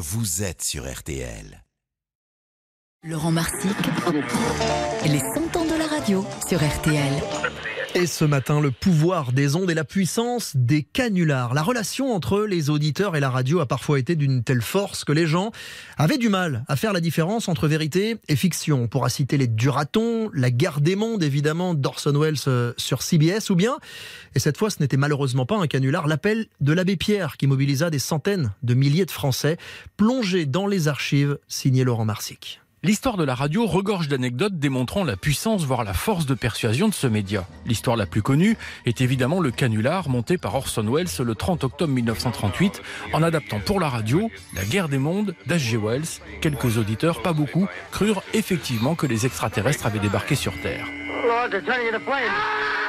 vous êtes sur RTL. Laurent Marsic, les 100 ans de la radio sur RTL. Et ce matin, le pouvoir des ondes et la puissance des canulars. La relation entre les auditeurs et la radio a parfois été d'une telle force que les gens avaient du mal à faire la différence entre vérité et fiction. On pourra citer les Duratons, la guerre des mondes évidemment d'Orson Welles euh, sur CBS ou bien, et cette fois ce n'était malheureusement pas un canular, l'appel de l'abbé Pierre qui mobilisa des centaines de milliers de Français plongés dans les archives signé Laurent Marsic. L'histoire de la radio regorge d'anecdotes démontrant la puissance, voire la force de persuasion de ce média. L'histoire la plus connue est évidemment le canular monté par Orson Welles le 30 octobre 1938 en adaptant pour la radio La guerre des mondes d'H.G. Wells. Quelques auditeurs, pas beaucoup, crurent effectivement que les extraterrestres avaient débarqué sur Terre.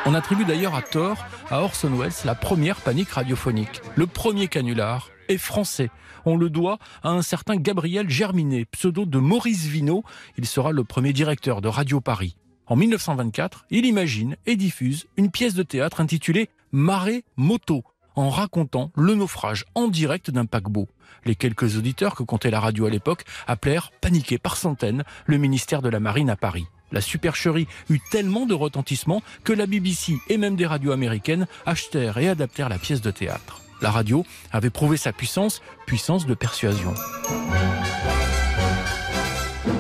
On attribue d'ailleurs à tort à Orson Welles la première panique radiophonique, le premier canular est français. On le doit à un certain Gabriel Germinet, pseudo de Maurice Vino. Il sera le premier directeur de Radio Paris. En 1924, il imagine et diffuse une pièce de théâtre intitulée Marée Moto, en racontant le naufrage en direct d'un paquebot. Les quelques auditeurs que comptait la radio à l'époque appelèrent, paniqués par centaines, le ministère de la Marine à Paris. La supercherie eut tellement de retentissement que la BBC et même des radios américaines achetèrent et adaptèrent la pièce de théâtre. La radio avait prouvé sa puissance, puissance de persuasion.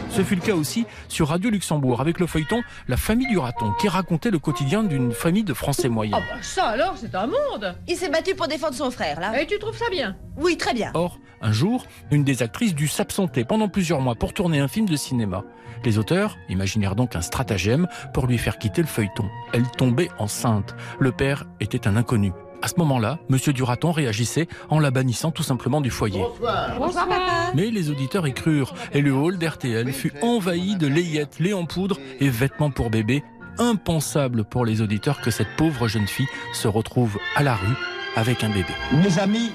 Ce fut le cas aussi sur Radio Luxembourg avec le feuilleton La famille du raton qui racontait le quotidien d'une famille de Français moyens. Oh bah ça alors, c'est un monde Il s'est battu pour défendre son frère, là. Et tu trouves ça bien? Oui, très bien. Or, un jour, une des actrices dut s'absenter pendant plusieurs mois pour tourner un film de cinéma. Les auteurs imaginèrent donc un stratagème pour lui faire quitter le feuilleton. Elle tombait enceinte. Le père était un inconnu. À ce moment-là, Monsieur Duraton réagissait en la bannissant tout simplement du foyer. Bonsoir papa Mais les auditeurs y crurent et le hall d'RTL fut envahi de layettes, lait en poudre et vêtements pour bébé. Impensable pour les auditeurs que cette pauvre jeune fille se retrouve à la rue avec un bébé. Mes amis,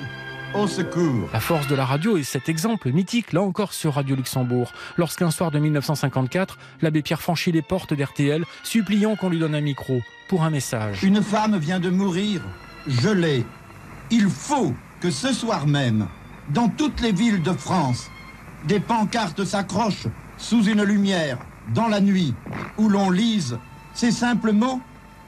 au secours. La force de la radio est cet exemple mythique, là encore sur Radio Luxembourg, lorsqu'un soir de 1954, l'abbé Pierre franchit les portes d'RTL, suppliant qu'on lui donne un micro pour un message. Une femme vient de mourir. Je l'ai. Il faut que ce soir même, dans toutes les villes de France, des pancartes s'accrochent sous une lumière, dans la nuit, où l'on lise ces simples mots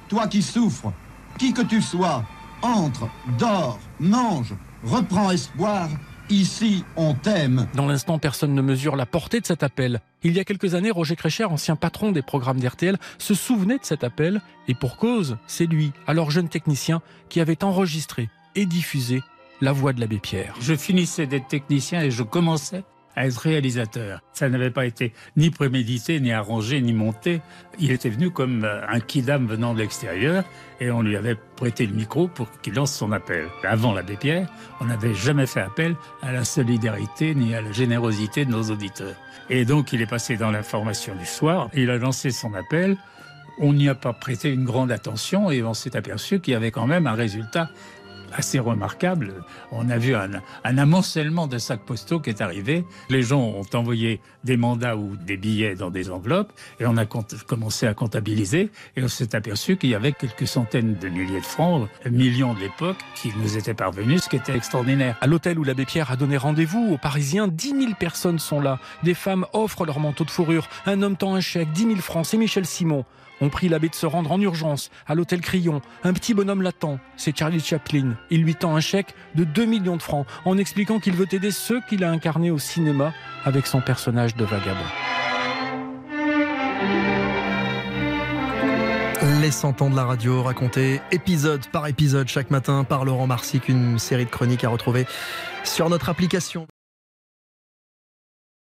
Toi qui souffres, qui que tu sois, entre, dors, mange, reprends espoir, ici on t'aime. Dans l'instant, personne ne mesure la portée de cet appel. Il y a quelques années, Roger Crécher, ancien patron des programmes d'RTL, se souvenait de cet appel, et pour cause, c'est lui, alors jeune technicien, qui avait enregistré et diffusé la voix de l'abbé Pierre. Je finissais d'être technicien et je commençais à être réalisateur. Ça n'avait pas été ni prémédité, ni arrangé, ni monté. Il était venu comme euh, un kidam venant de l'extérieur et on lui avait prêté le micro pour qu'il lance son appel. Avant l'abbé Pierre, on n'avait jamais fait appel à la solidarité ni à la générosité de nos auditeurs. Et donc il est passé dans l'information du soir, il a lancé son appel. On n'y a pas prêté une grande attention et on s'est aperçu qu'il y avait quand même un résultat assez remarquable. On a vu un, amoncellement de sacs postaux qui est arrivé. Les gens ont envoyé des mandats ou des billets dans des enveloppes et on a commencé à comptabiliser et on s'est aperçu qu'il y avait quelques centaines de milliers de francs, millions de l'époque, qui nous étaient parvenus, ce qui était extraordinaire. À l'hôtel où l'abbé Pierre a donné rendez-vous aux Parisiens, 10 000 personnes sont là. Des femmes offrent leur manteau de fourrure, un homme tend un chèque, 10 000 francs, c'est Michel Simon. On prie l'abbé de se rendre en urgence à l'hôtel Crillon. Un petit bonhomme l'attend, c'est Charlie Chaplin. Il lui tend un chèque de 2 millions de francs en expliquant qu'il veut aider ceux qu'il a incarnés au cinéma avec son personnage de vagabond. Les 100 ans de la radio racontés épisode par épisode chaque matin par Laurent Marsic, une série de chroniques à retrouver sur notre application.